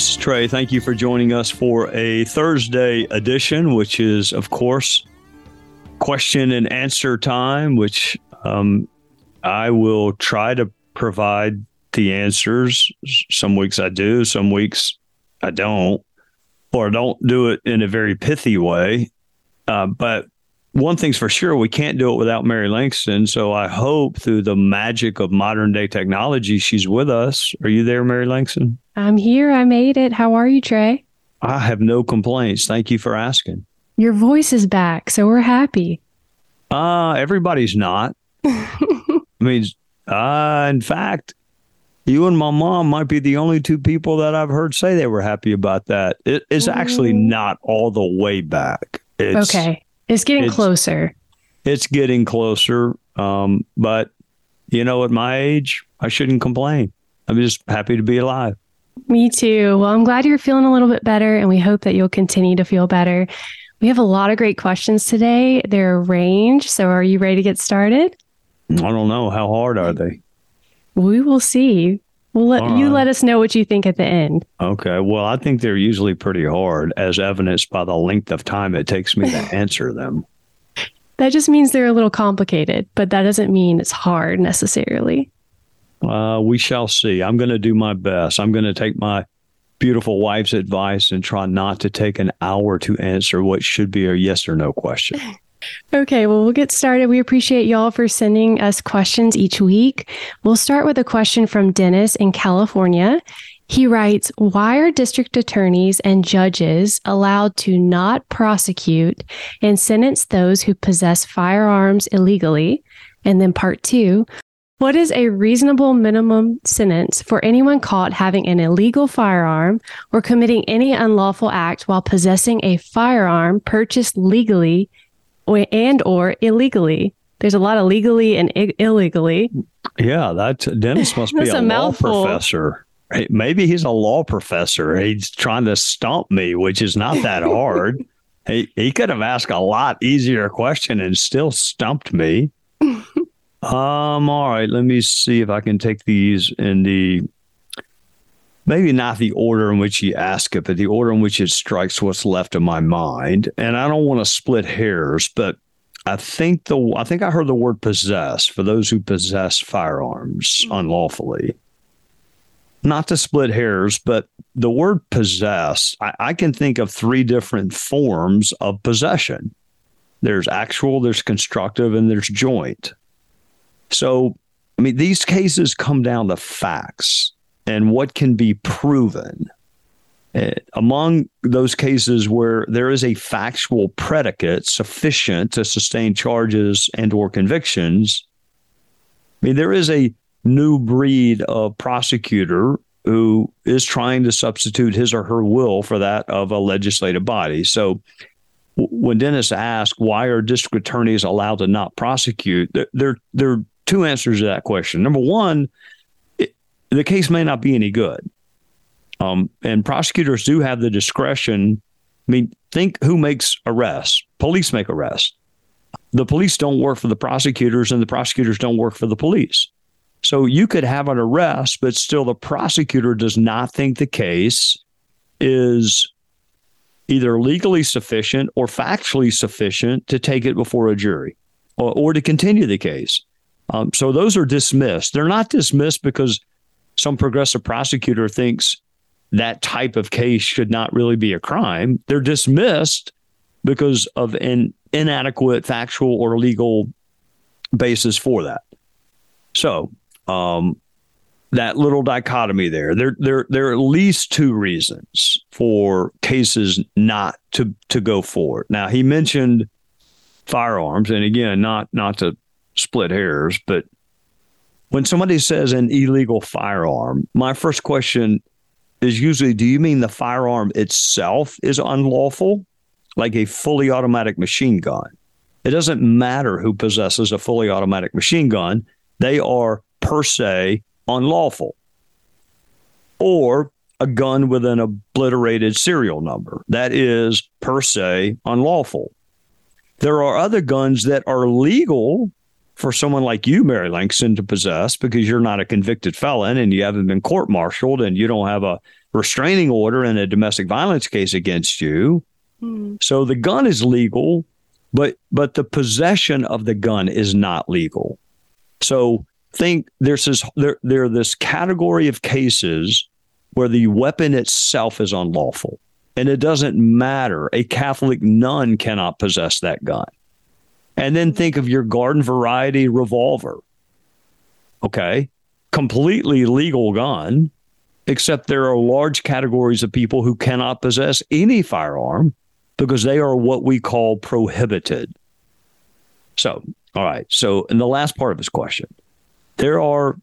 this is Trey. Thank you for joining us for a Thursday edition, which is, of course, question and answer time, which um, I will try to provide the answers. Some weeks I do, some weeks I don't, or don't do it in a very pithy way. Uh, but one thing's for sure, we can't do it without Mary Langston. So I hope through the magic of modern day technology, she's with us. Are you there, Mary Langston? I'm here. I made it. How are you, Trey? I have no complaints. Thank you for asking. Your voice is back, so we're happy. Uh, everybody's not. I mean, uh, in fact, you and my mom might be the only two people that I've heard say they were happy about that. It, it's actually not all the way back. It's, okay. It's getting it's- closer. It's getting closer. Um, but you know, at my age, I shouldn't complain. I'm just happy to be alive. Me too. Well, I'm glad you're feeling a little bit better, and we hope that you'll continue to feel better. We have a lot of great questions today. They're a range. So, are you ready to get started? I don't know how hard are they. We will see. We'll let All you right. let us know what you think at the end. Okay. Well, I think they're usually pretty hard, as evidenced by the length of time it takes me to answer them. That just means they're a little complicated, but that doesn't mean it's hard necessarily. Uh, we shall see. I'm going to do my best. I'm going to take my beautiful wife's advice and try not to take an hour to answer what should be a yes or no question. Okay, well, we'll get started. We appreciate y'all for sending us questions each week. We'll start with a question from Dennis in California. He writes Why are district attorneys and judges allowed to not prosecute and sentence those who possess firearms illegally? And then part two What is a reasonable minimum sentence for anyone caught having an illegal firearm or committing any unlawful act while possessing a firearm purchased legally or- and or illegally. There's a lot of legally and I- illegally. Yeah, that Dennis must be a, a law professor. Maybe he's a law professor. He's trying to stump me, which is not that hard. he he could have asked a lot easier question and still stumped me. um. All right. Let me see if I can take these in the maybe not the order in which you ask it, but the order in which it strikes what's left of my mind. And I don't want to split hairs, but I think the I think I heard the word possess for those who possess firearms hmm. unlawfully. Not to split hairs, but the word possess, I, I can think of three different forms of possession. There's actual, there's constructive, and there's joint. So, I mean, these cases come down to facts and what can be proven. Uh, among those cases where there is a factual predicate sufficient to sustain charges and or convictions i mean there is a new breed of prosecutor who is trying to substitute his or her will for that of a legislative body. So when dennis asked why are district attorneys allowed to not prosecute? There there, there are two answers to that question. Number one the case may not be any good um, and prosecutors do have the discretion. I mean, think who makes arrests? Police make arrests. The police don't work for the prosecutors, and the prosecutors don't work for the police. So you could have an arrest, but still the prosecutor does not think the case is either legally sufficient or factually sufficient to take it before a jury or, or to continue the case. Um, so those are dismissed. They're not dismissed because some progressive prosecutor thinks that type of case should not really be a crime. They're dismissed because of an inadequate factual or legal basis for that. So, um, that little dichotomy there, there, there, there are at least two reasons for cases not to to go forward. Now, he mentioned firearms, and again, not not to split hairs, but when somebody says an illegal firearm, my first question is usually do you mean the firearm itself is unlawful, like a fully automatic machine gun? It doesn't matter who possesses a fully automatic machine gun, they are per se unlawful. Or a gun with an obliterated serial number. That is per se unlawful. There are other guns that are legal for someone like you, Mary Langston, to possess because you're not a convicted felon and you haven't been court martialed and you don't have a restraining order in a domestic violence case against you. Mm. So the gun is legal, but but the possession of the gun is not legal. So think there's this there there this category of cases where the weapon itself is unlawful. And it doesn't matter. A Catholic nun cannot possess that gun. And then think of your garden variety revolver. Okay. Completely legal gun, except there are large categories of people who cannot possess any firearm because they are what we call prohibited. So, all right. So, in the last part of his question, there are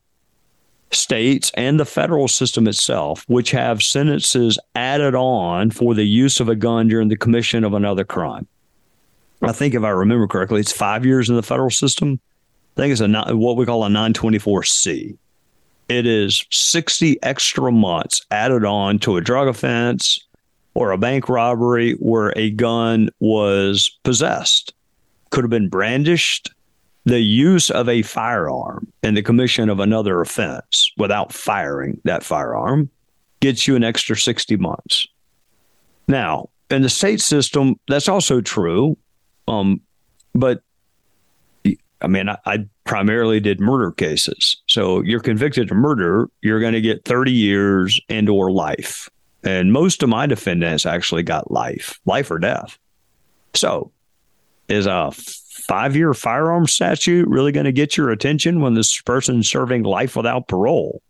states and the federal system itself, which have sentences added on for the use of a gun during the commission of another crime. I think if I remember correctly, it's five years in the federal system. I think it's a what we call a 924C. It is 60 extra months added on to a drug offense or a bank robbery where a gun was possessed. Could have been brandished, the use of a firearm in the commission of another offense without firing that firearm gets you an extra 60 months. Now, in the state system, that's also true. Um, but I mean, I, I, primarily did murder cases. So you're convicted of murder, you're going to get 30 years and or life. And most of my defendants actually got life, life or death. So is a five year firearm statute really going to get your attention when this person's serving life without parole?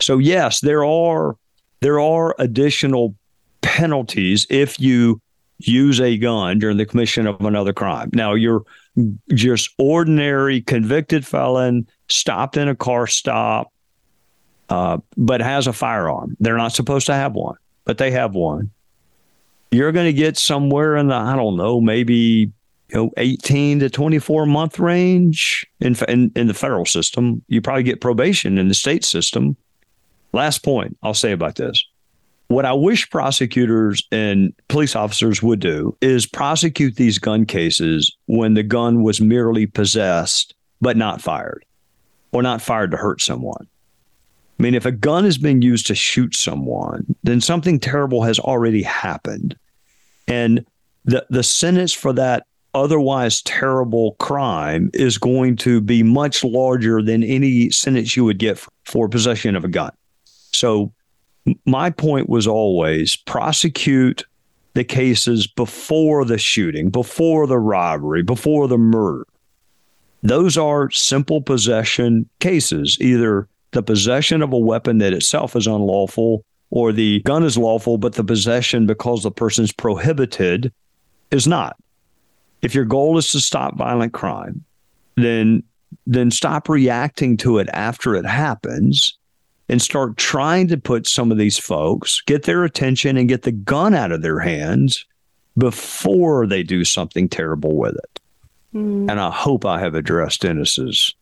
So yes, there are there are additional penalties if you use a gun during the commission of another crime. Now you're just ordinary convicted felon stopped in a car stop, uh, but has a firearm. They're not supposed to have one, but they have one. You're going to get somewhere in the I don't know maybe you know 18 to 24 month range in, in in the federal system you probably get probation in the state system last point i'll say about this what i wish prosecutors and police officers would do is prosecute these gun cases when the gun was merely possessed but not fired or not fired to hurt someone i mean if a gun is being used to shoot someone then something terrible has already happened and the the sentence for that otherwise terrible crime is going to be much larger than any sentence you would get for possession of a gun. So, my point was always prosecute the cases before the shooting, before the robbery, before the murder. Those are simple possession cases, either the possession of a weapon that itself is unlawful or the gun is lawful, but the possession because the person's prohibited is not. If your goal is to stop violent crime, then then stop reacting to it after it happens and start trying to put some of these folks, get their attention and get the gun out of their hands before they do something terrible with it. Mm. And I hope I have addressed Dennis's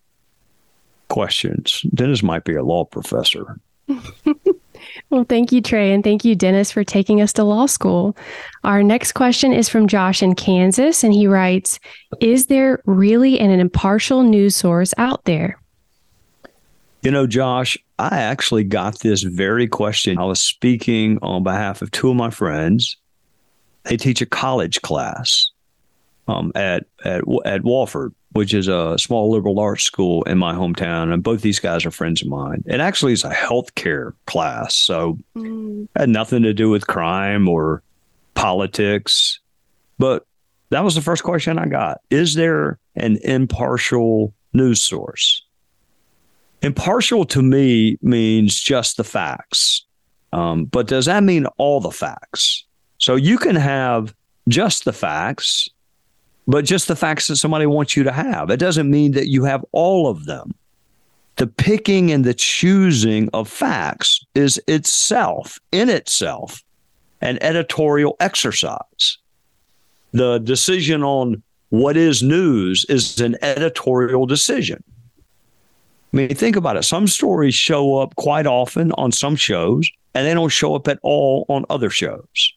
questions. Dennis might be a law professor. Well, thank you, Trey, and thank you, Dennis, for taking us to law school. Our next question is from Josh in Kansas, and he writes Is there really an impartial news source out there? You know, Josh, I actually got this very question. I was speaking on behalf of two of my friends. They teach a college class um, at, at, at Wofford which is a small liberal arts school in my hometown. And both these guys are friends of mine. It actually is a healthcare class. So mm. had nothing to do with crime or politics. But that was the first question I got. Is there an impartial news source? Impartial to me means just the facts. Um, but does that mean all the facts? So you can have just the facts but just the facts that somebody wants you to have. It doesn't mean that you have all of them. the picking and the choosing of facts is itself, in itself, an editorial exercise. The decision on what is news is an editorial decision. I mean, think about it. Some stories show up quite often on some shows, and they don't show up at all on other shows.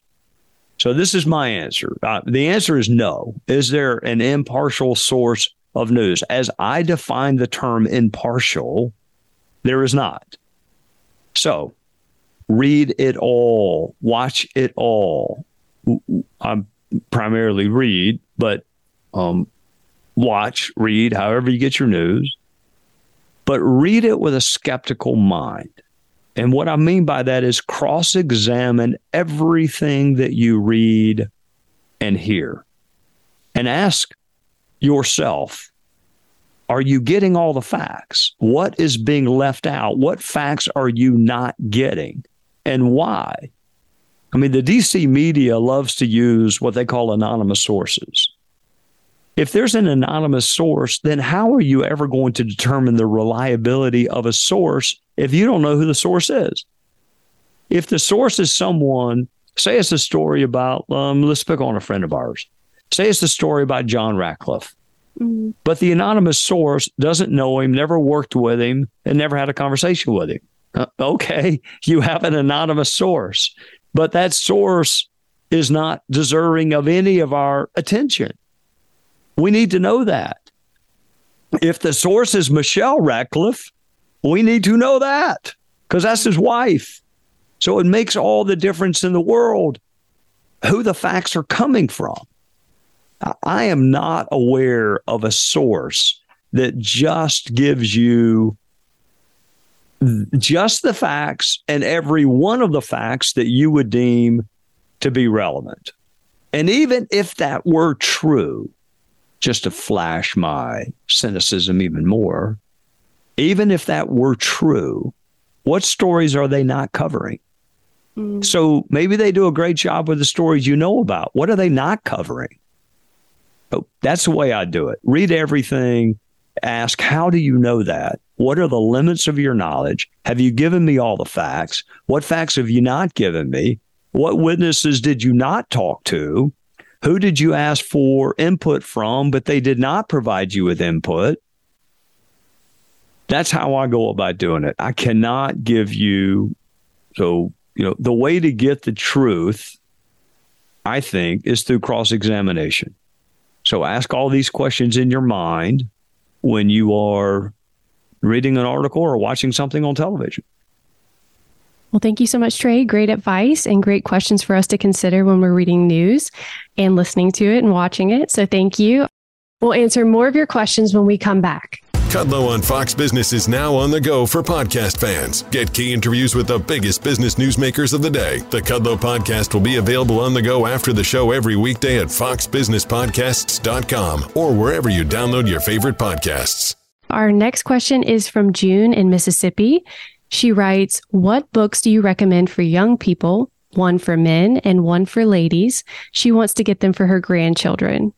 So, this is my answer. Uh, the answer is no. Is there an impartial source of news? As I define the term impartial, there is not. So, read it all, watch it all. I primarily read, but um, watch, read, however you get your news, but read it with a skeptical mind. And what I mean by that is cross examine everything that you read and hear and ask yourself are you getting all the facts? What is being left out? What facts are you not getting and why? I mean, the DC media loves to use what they call anonymous sources. If there's an anonymous source, then how are you ever going to determine the reliability of a source if you don't know who the source is? If the source is someone, say it's a story about, um, let's pick on a friend of ours. Say it's a story about John Ratcliffe, mm-hmm. but the anonymous source doesn't know him, never worked with him, and never had a conversation with him. Uh, okay, you have an anonymous source, but that source is not deserving of any of our attention. We need to know that. If the source is Michele Ratcliffe, we need to know that because that's his wife. So it makes all the difference in the world who the facts are coming from. I am not aware of a source that just gives you just the facts and every one of the facts that you would deem to be relevant. And even if that were true, just to flash my cynicism even more, even if that were true, what stories are they not covering? Mm. So maybe they do a great job with the stories you know about. What are they not covering? Oh, that's the way I do it. Read everything, ask, how do you know that? What are the limits of your knowledge? Have you given me all the facts? What facts have you not given me? What witnesses did you not talk to? Who did you ask for input from, but they did not provide you with input? That's how I go about doing it. I cannot give you, so, you know, the way to get the truth, I think, is through cross examination. So ask all these questions in your mind when you are reading an article or watching something on television. Well, thank you so much, Trey. Great advice and great questions for us to consider when we're reading news and listening to it and watching it. So thank you. We'll answer more of your questions when we come back. Kudlow on Fox Business is now on the go for podcast fans. Get key interviews with the biggest business newsmakers of the day. The Kudlow podcast will be available on the go after the show every weekday at foxbusinesspodcasts.com or wherever you download your favorite podcasts. Our next question is from June in Mississippi. She writes, What books do you recommend for young people? One for men and one for ladies. She wants to get them for her grandchildren.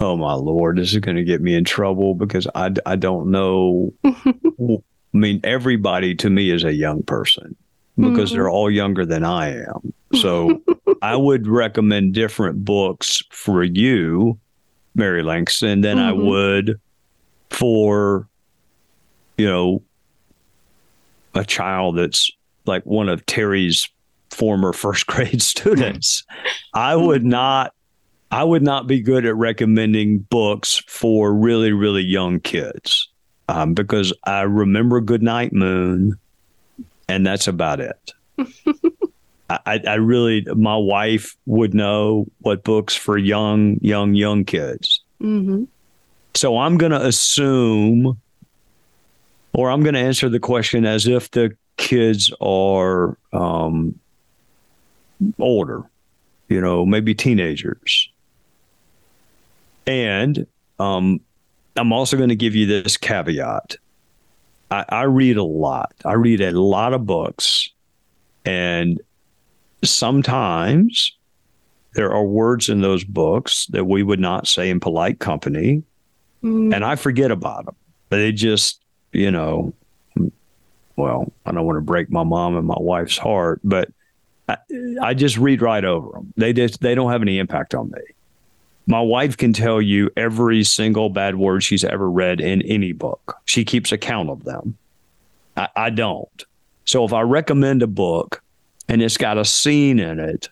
Oh my lord, this is going to get me in trouble because I, I don't know. I mean, everybody to me is a young person because mm-hmm. they're all younger than I am. So I would recommend different books for you, Mary Langston, than mm-hmm. I would for, you know, a child that's like one of Terry's former first grade students. I would not I would not be good at recommending books for really, really young kids um, because I remember Goodnight Moon, and that's about it. I, I really, my wife would know what books for young, young, young kids. Mm-hmm. So I'm going to assume or I'm going to answer the question as if the kids are um, older, you know, maybe teenagers. And um, I'm also going to give you this caveat. I, I read a lot. I read a lot of books, and sometimes there are words in those books that we would not say in polite company, mm. and I forget about them. They just you know, well, I don't want to break my mom and my wife's heart, but I, I just read right over them. They just they don't have any impact on me. My wife can tell you every single bad word she's ever read in any book. She keeps account of them. I, I don't. So if I recommend a book and it's got a scene in it,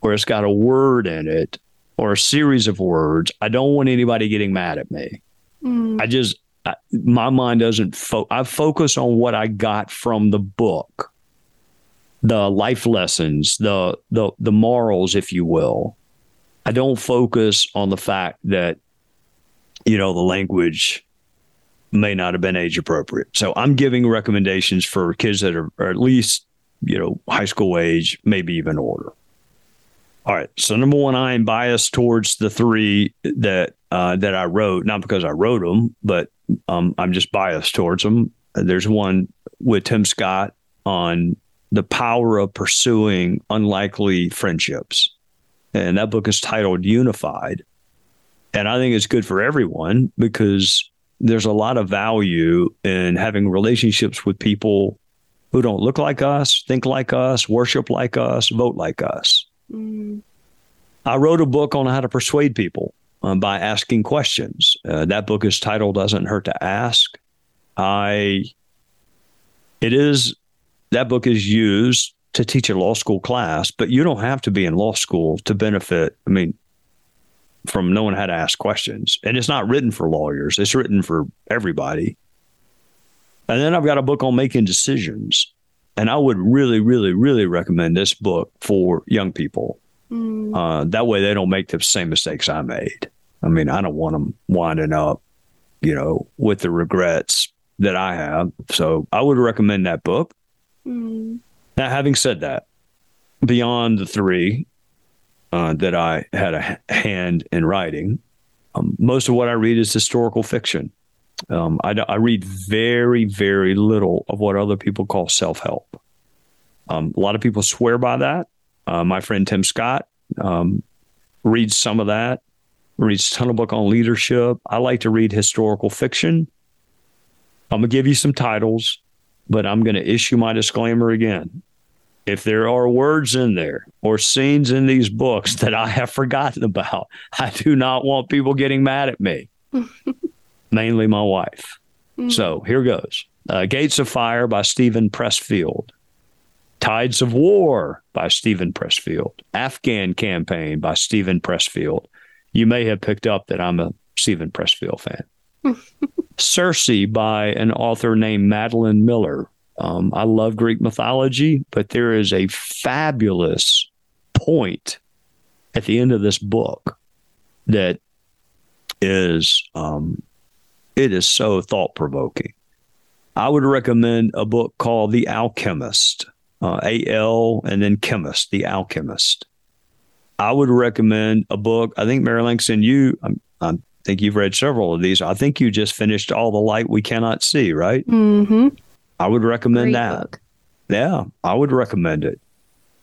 or it's got a word in it, or a series of words, I don't want anybody getting mad at me. Mm. I just I, my mind doesn't fo- I focus on what I got from the book. The life lessons, the the the morals if you will. I don't focus on the fact that you know the language may not have been age appropriate. So I'm giving recommendations for kids that are, are at least, you know, high school age, maybe even older. All right. So number one, I am biased towards the three that uh, that I wrote, not because I wrote them, but um, I'm just biased towards them. There's one with Tim Scott on the power of pursuing unlikely friendships, and that book is titled Unified. And I think it's good for everyone because there's a lot of value in having relationships with people who don't look like us, think like us, worship like us, vote like us. Mm. I wrote a book on how to persuade people um, by asking questions. Uh, that book is titled "Doesn't Hurt to Ask." I it is that book is used to teach a law school class, but you don't have to be in law school to benefit. I mean, from knowing how to ask questions, and it's not written for lawyers; it's written for everybody. And then I've got a book on making decisions. And I would really, really, really recommend this book for young people. Mm. Uh, that way they don't make the same mistakes I made. I mean, I don't want them winding up, you know, with the regrets that I have. So I would recommend that book. Mm. Now, having said that, beyond the three uh, that I had a hand in writing, um, most of what I read is historical fiction. Um, I, I, read very, very little of what other people call self help. Um, a lot of people swear by that. Uh, my friend Tim Scott um, reads some of that reads a ton of book on leadership. I like to read historical fiction. I'm gonna give you some titles, but I'm gonna issue my disclaimer again. If there are words in there or scenes in these books that I have forgotten about, I do not want people getting mad at me. Mainly my wife. Mm. So here goes. Uh, Gates of Fire by Steven Pressfield. Tides of War by Steven Pressfield. Afghan Campaign by Steven Pressfield you may have picked up that I'm a Steven Pressfield fan. Circe by an author named Madeline Miller. Um, I love Greek mythology, but there is a fabulous point at the end of this book that is um, it is so thought provoking. I would recommend a book called The Alchemist, uh, A L and then Chemist, The Alchemist. I would recommend a book. I think Mary Langston, you, I, I think you've read several of these. I think you just finished All the Light We Cannot See, right? Mm-hmm. I would recommend Great that. Book. Yeah, I would recommend it.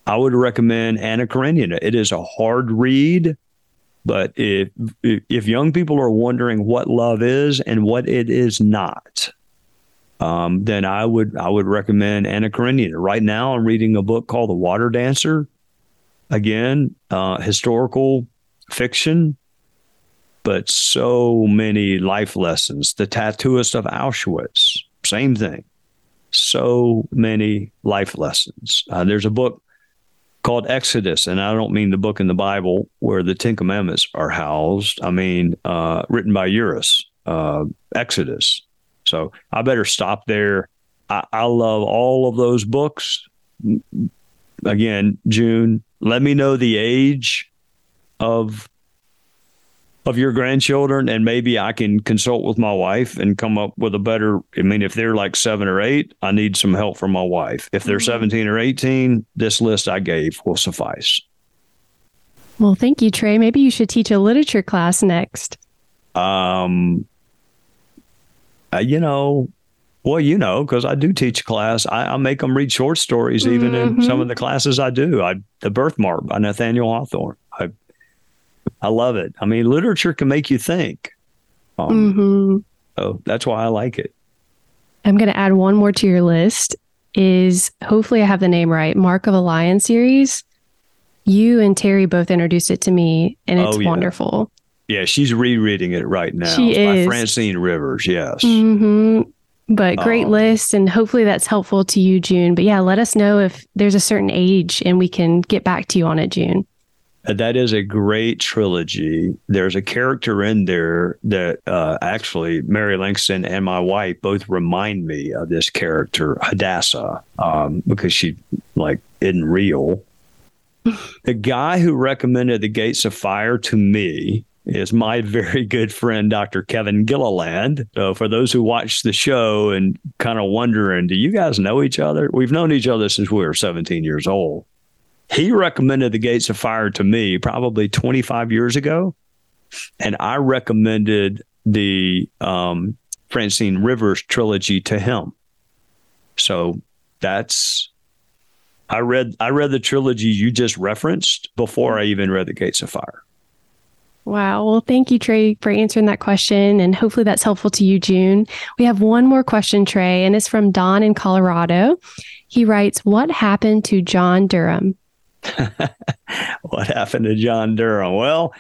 I would recommend Anna Karenina. It is a hard read, but if if young people are wondering what love is and what it is not, um, then I would I would recommend Anna Karenina. Right now, I'm reading a book called The Water Dancer again, uh, historical fiction, but so many life lessons. The tattooist of Auschwitz, same thing. So many life lessons. Uh, there's a book called Exodus, and I don't mean the book in the Bible where the Ten Commandments are housed. I mean, uh, written by Uris, uh, Exodus. So I better stop there. I, I love all of those books. Again, June, let me know the age of of your grandchildren and maybe I can consult with my wife and come up with a better I mean if they're like 7 or 8 I need some help from my wife. If they're mm-hmm. 17 or 18 this list I gave will suffice. Well thank you Trey. Maybe you should teach a literature class next. Um uh, you know well, you know, because I do teach class, I, I, make them read short stories, even mm-hmm. in some of the classes I do. I the Birthmark by Nathaniel Hawthorne. I I love it. I mean, literature can make you think. Um, mm-hmm. So that's why I like it. I'm going to add one more to your list. Is hopefully I have the name right. Mark of a Lion series. You and Terry both introduced it to me, and it's Oh, yeah. wonderful. Yeah, she's rereading it right now. She It's is. by Francine Rivers. Yes. hmm But great Oh. list, and hopefully that's helpful to you, June. But yeah, let us know if there's a certain age, and we can get back to you on it, June. Uh, That is a great trilogy. There's a character in there that uh, actually Mary Langston and my wife both remind me of this character, Hadassah, um, because she like isn't real. the guy who recommended the Gates of Fire to me is my very good friend, Dr. Kevin Gilliland. So for those who watch the show and kind of wondering, do you guys know each other? We've known each other since we were 17 years old he recommended the gates of fire to me probably 25 years ago and i recommended the um, francine rivers trilogy to him so that's i read i read the trilogy you just referenced before i even read the gates of fire Wow. Well, thank you, Trey, for answering that question. And hopefully that's helpful to you, June. We have one more question, Trey, and it's from Don in Colorado. He writes, What happened to John Durham? what happened to John Durham? Well,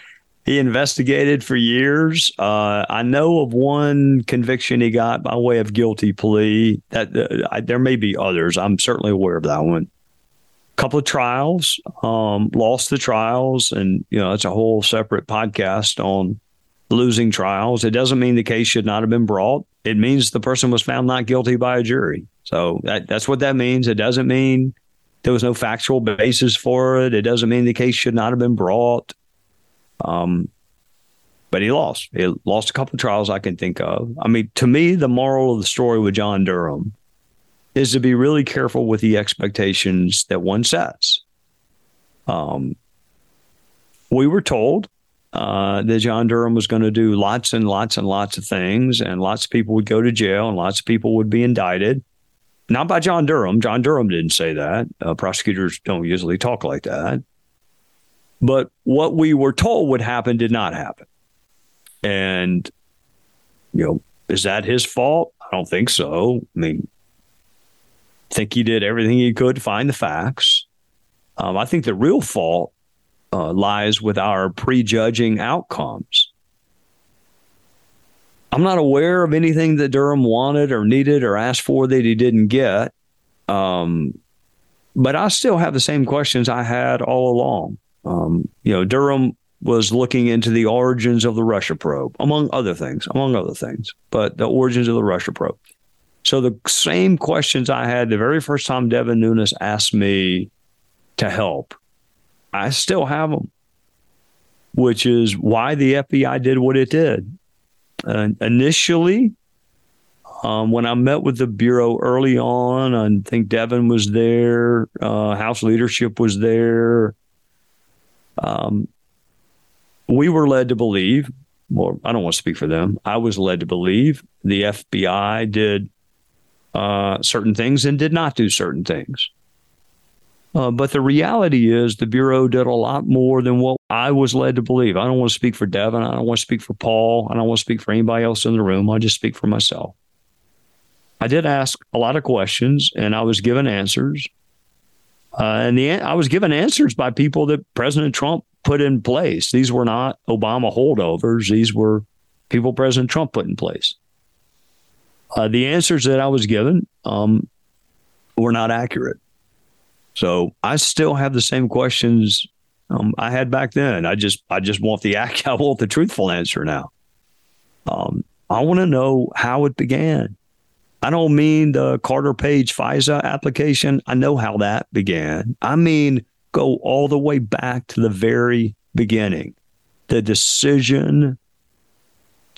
he investigated for years. Uh, I know of one conviction he got by way of guilty plea. That uh, I, there may be others. I'm certainly aware of that one. Couple of trials, um, lost the trials, and you know it's a whole separate podcast on losing trials. It doesn't mean the case should not have been brought. It means the person was found not guilty by a jury. So that, that's what that means. It doesn't mean there was no factual basis for it. It doesn't mean the case should not have been brought. Um, but he lost. He lost a couple of trials I can think of. I mean, to me, the moral of the story with John Durham is to be really careful with the expectations that one sets. Um, we were told uh, that John Durham was going to do lots and lots and lots of things, and lots of people would go to jail, and lots of people would be indicted not by John Durham. John Durham didn't say that. Uh, prosecutors don't usually talk like that. But what we were told would happen did not happen. And, you know, is that his fault? I don't think so. I mean, I think he did everything he could to find the facts. Um, I think the real fault uh, lies with our prejudging outcomes. I'm not aware of anything that Durham wanted or needed or asked for that he didn't get. Um, but I still have the same questions I had all along. Um, you know, Durham was looking into the origins of the Russia probe, among other things, among other things, but the origins of the Russia probe. So the same questions I had the very first time Devin Nunes asked me to help, I still have them, which is why the FBI did what it did. Uh, initially, um, when I met with the Bureau early on, I think Devin was there, uh, House leadership was there. Um, we were led to believe, well, I don't want to speak for them. I was led to believe the FBI did uh, certain things and did not do certain things. Uh, but the reality is, the Bureau did a lot more than what I was led to believe. I don't want to speak for Devin. I don't want to speak for Paul. I don't want to speak for anybody else in the room. I just speak for myself. I did ask a lot of questions and I was given answers. Uh, and the I was given answers by people that President Trump put in place. These were not Obama holdovers. These were people President Trump put in place. Uh, the answers that I was given um, were not accurate. So I still have the same questions um, I had back then. I just I just want the. I want the truthful answer now. Um, I want to know how it began. I don't mean the Carter Page FISA application. I know how that began. I mean go all the way back to the very beginning. The decision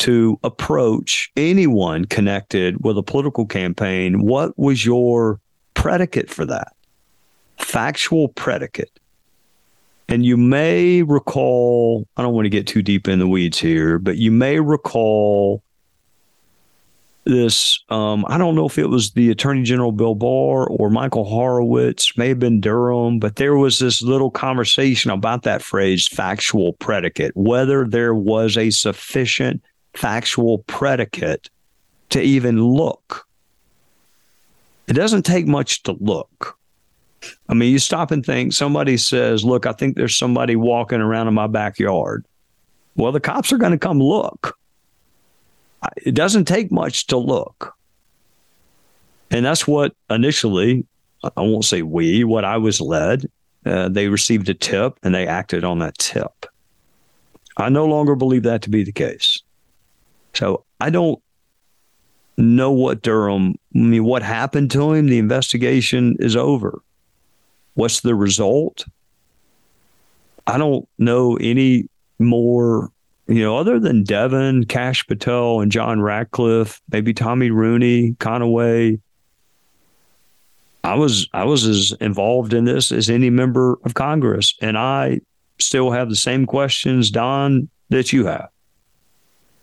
to approach anyone connected with a political campaign. What was your predicate for that? Factual predicate. And you may recall, I don't want to get too deep in the weeds here, but you may recall this. Um, I don't know if it was the Attorney General Bill Barr or Michael Horowitz, may have been Durham, but there was this little conversation about that phrase, factual predicate, whether there was a sufficient factual predicate to even look it doesn't take much to look. I mean, you stop and think somebody says, Look, I think there's somebody walking around in my backyard. Well, the cops are going to come look. It doesn't take much to look. And that's what initially, I won't say we, what I was led. Uh, they received a tip and they acted on that tip. I no longer believe that to be the case. So I don't know what Durham, I mean, what happened to him. The investigation is over. What's the result? I don't know any more, you know, other than Devin, Kash Patel, and John Ratcliffe, maybe Tommy Rooney, Conaway. I was I was as involved in this as any member of Congress, and I still have the same questions, Don, that you have.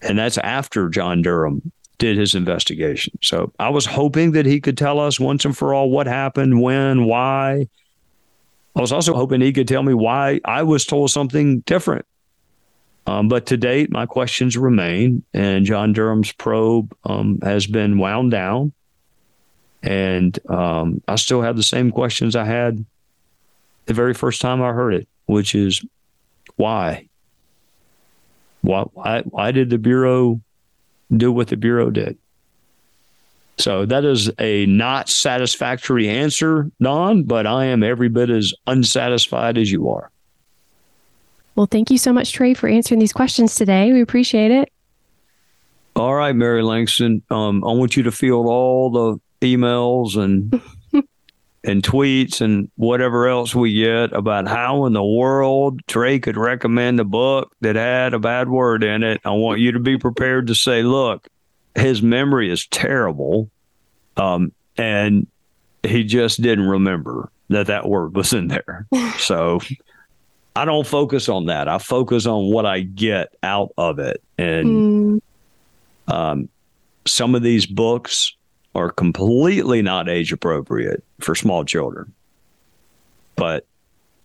And that's after John Durham did his investigation. So I was hoping that he could tell us once and for all what happened, when, why. I was also hoping he could tell me why I was told something different. Um, but to date, my questions remain, and John Durham's probe um, has been wound down. And um, I still have the same questions I had the very first time I heard it, which is why? Why, why, why did the Bureau do what the Bureau did? So that is a not satisfactory answer, Don, but I am every bit as unsatisfied as you are. Well, thank you so much, Trey, for answering these questions today. We appreciate it. All right, Mary Langston. Um, I want you to field all the emails and and tweets and whatever else we get about how in the world Trey could recommend a book that had a bad word in it. I want you to be prepared to say, look, his memory is terrible. Um, and he just didn't remember that that word was in there. so I don't focus on that. I focus on what I get out of it. And mm. um, some of these books are completely not age appropriate for small children. But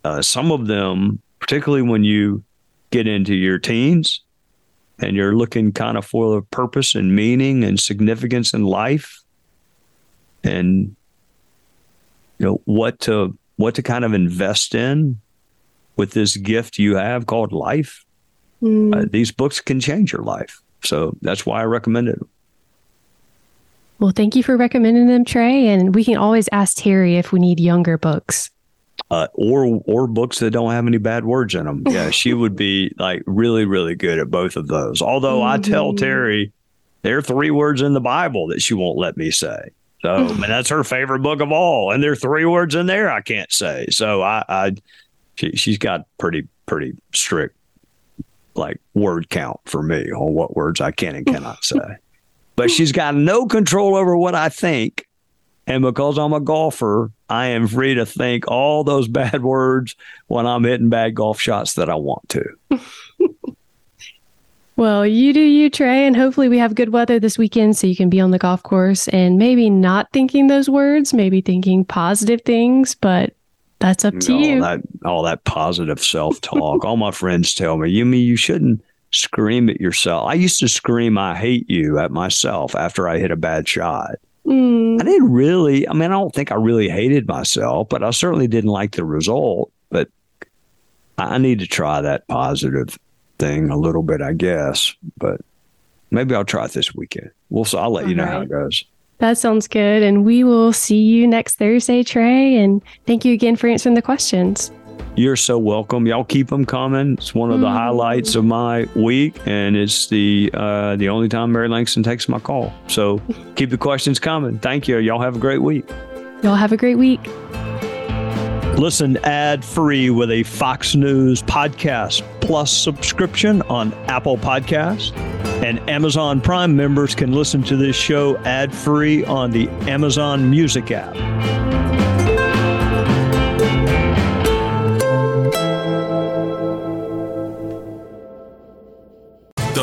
uh, some of them, particularly when you get into your teens and you're looking kind of for the purpose and meaning and significance in life and you know what to what to kind of invest in with this gift you have called life mm. uh, these books can change your life so that's why i recommended them well, thank you for recommending them, Trey. And we can always ask Terry if we need younger books. Uh, or or books that don't have any bad words in them. Yeah, she would be like really really good at both of those. Although mm-hmm. I tell mm-hmm. Terry there are three words in the Bible that she won't let me say. So and that's her favorite book of all, and there are three words in there I can't say. So I, I she, she's got pretty pretty strict like word count for me on what words I can and cannot say but hmm. she's got no control over what I think. And because I'm a golfer, I am free to think all those bad words when I'm hitting bad golf shots that I want to. well, you do you, Trey, and hopefully we have good weather this weekend so you can be on the golf course and maybe not thinking those words, maybe thinking positive things, but that's up to all you. That, all that positive self talk. all my friends tell me, you mean you shouldn't scream at yourself. I used to scream, I hate you at myself after I hit a bad shot. Mm. I didn't really, I mean, I don't think I really hated myself, but I certainly didn't like the result. But I need to try that positive thing a little bit, I guess. But maybe I'll try it this weekend. We'll, I'll let All you know right. how it goes. That sounds good. And we will see you next Thursday, Trey. And thank you again for answering the questions. You're so welcome. Y'all keep them coming. It's one of the mm. highlights of my week, and it's the uh, the only time Mary Langston takes my call. So keep the questions coming. Thank you. Y'all have a great week. Y'all have a great week. Listen ad free with a Fox News podcast plus subscription on Apple Podcasts. And Amazon Prime members can listen to this show ad free on the Amazon Music app.